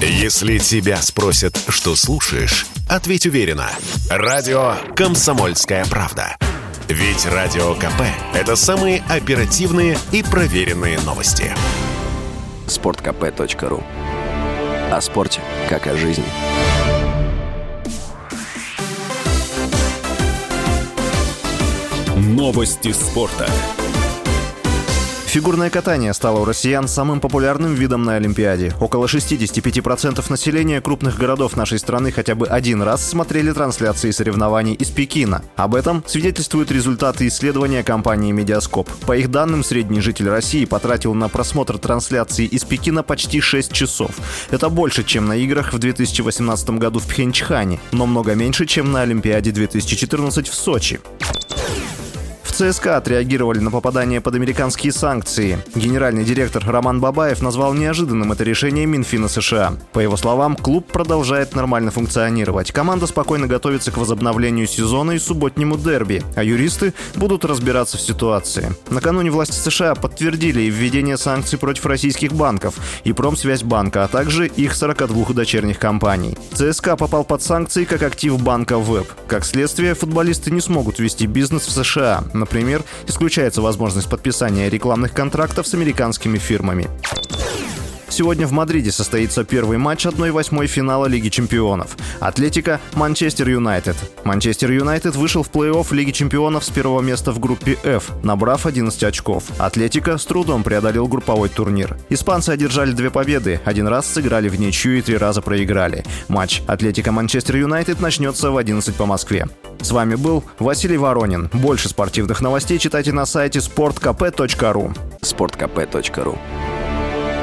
Если тебя спросят, что слушаешь, ответь уверенно. Радио «Комсомольская правда». Ведь Радио КП – это самые оперативные и проверенные новости. Спорткп.ру О спорте, как о жизни. Новости спорта. Фигурное катание стало у россиян самым популярным видом на Олимпиаде. Около 65% населения крупных городов нашей страны хотя бы один раз смотрели трансляции соревнований из Пекина. Об этом свидетельствуют результаты исследования компании «Медиаскоп». По их данным, средний житель России потратил на просмотр трансляции из Пекина почти 6 часов. Это больше, чем на играх в 2018 году в Пхенчхане, но много меньше, чем на Олимпиаде 2014 в Сочи. ЦСКА отреагировали на попадание под американские санкции. Генеральный директор Роман Бабаев назвал неожиданным это решение Минфина США. По его словам, клуб продолжает нормально функционировать. Команда спокойно готовится к возобновлению сезона и субботнему дерби, а юристы будут разбираться в ситуации. Накануне власти США подтвердили введение санкций против российских банков и Промсвязьбанка, а также их 42 дочерних компаний. ЦСКА попал под санкции как актив банка ВЭБ. Как следствие, футболисты не смогут вести бизнес в США. Например, исключается возможность подписания рекламных контрактов с американскими фирмами. Сегодня в Мадриде состоится первый матч 1-8 финала Лиги чемпионов. Атлетика – Манчестер Юнайтед. Манчестер Юнайтед вышел в плей-офф Лиги чемпионов с первого места в группе F, набрав 11 очков. Атлетика с трудом преодолел групповой турнир. Испанцы одержали две победы, один раз сыграли в ничью и три раза проиграли. Матч Атлетика-Манчестер Юнайтед начнется в 11 по Москве. С вами был Василий Воронин. Больше спортивных новостей читайте на сайте sportkp.ru sportkp.ru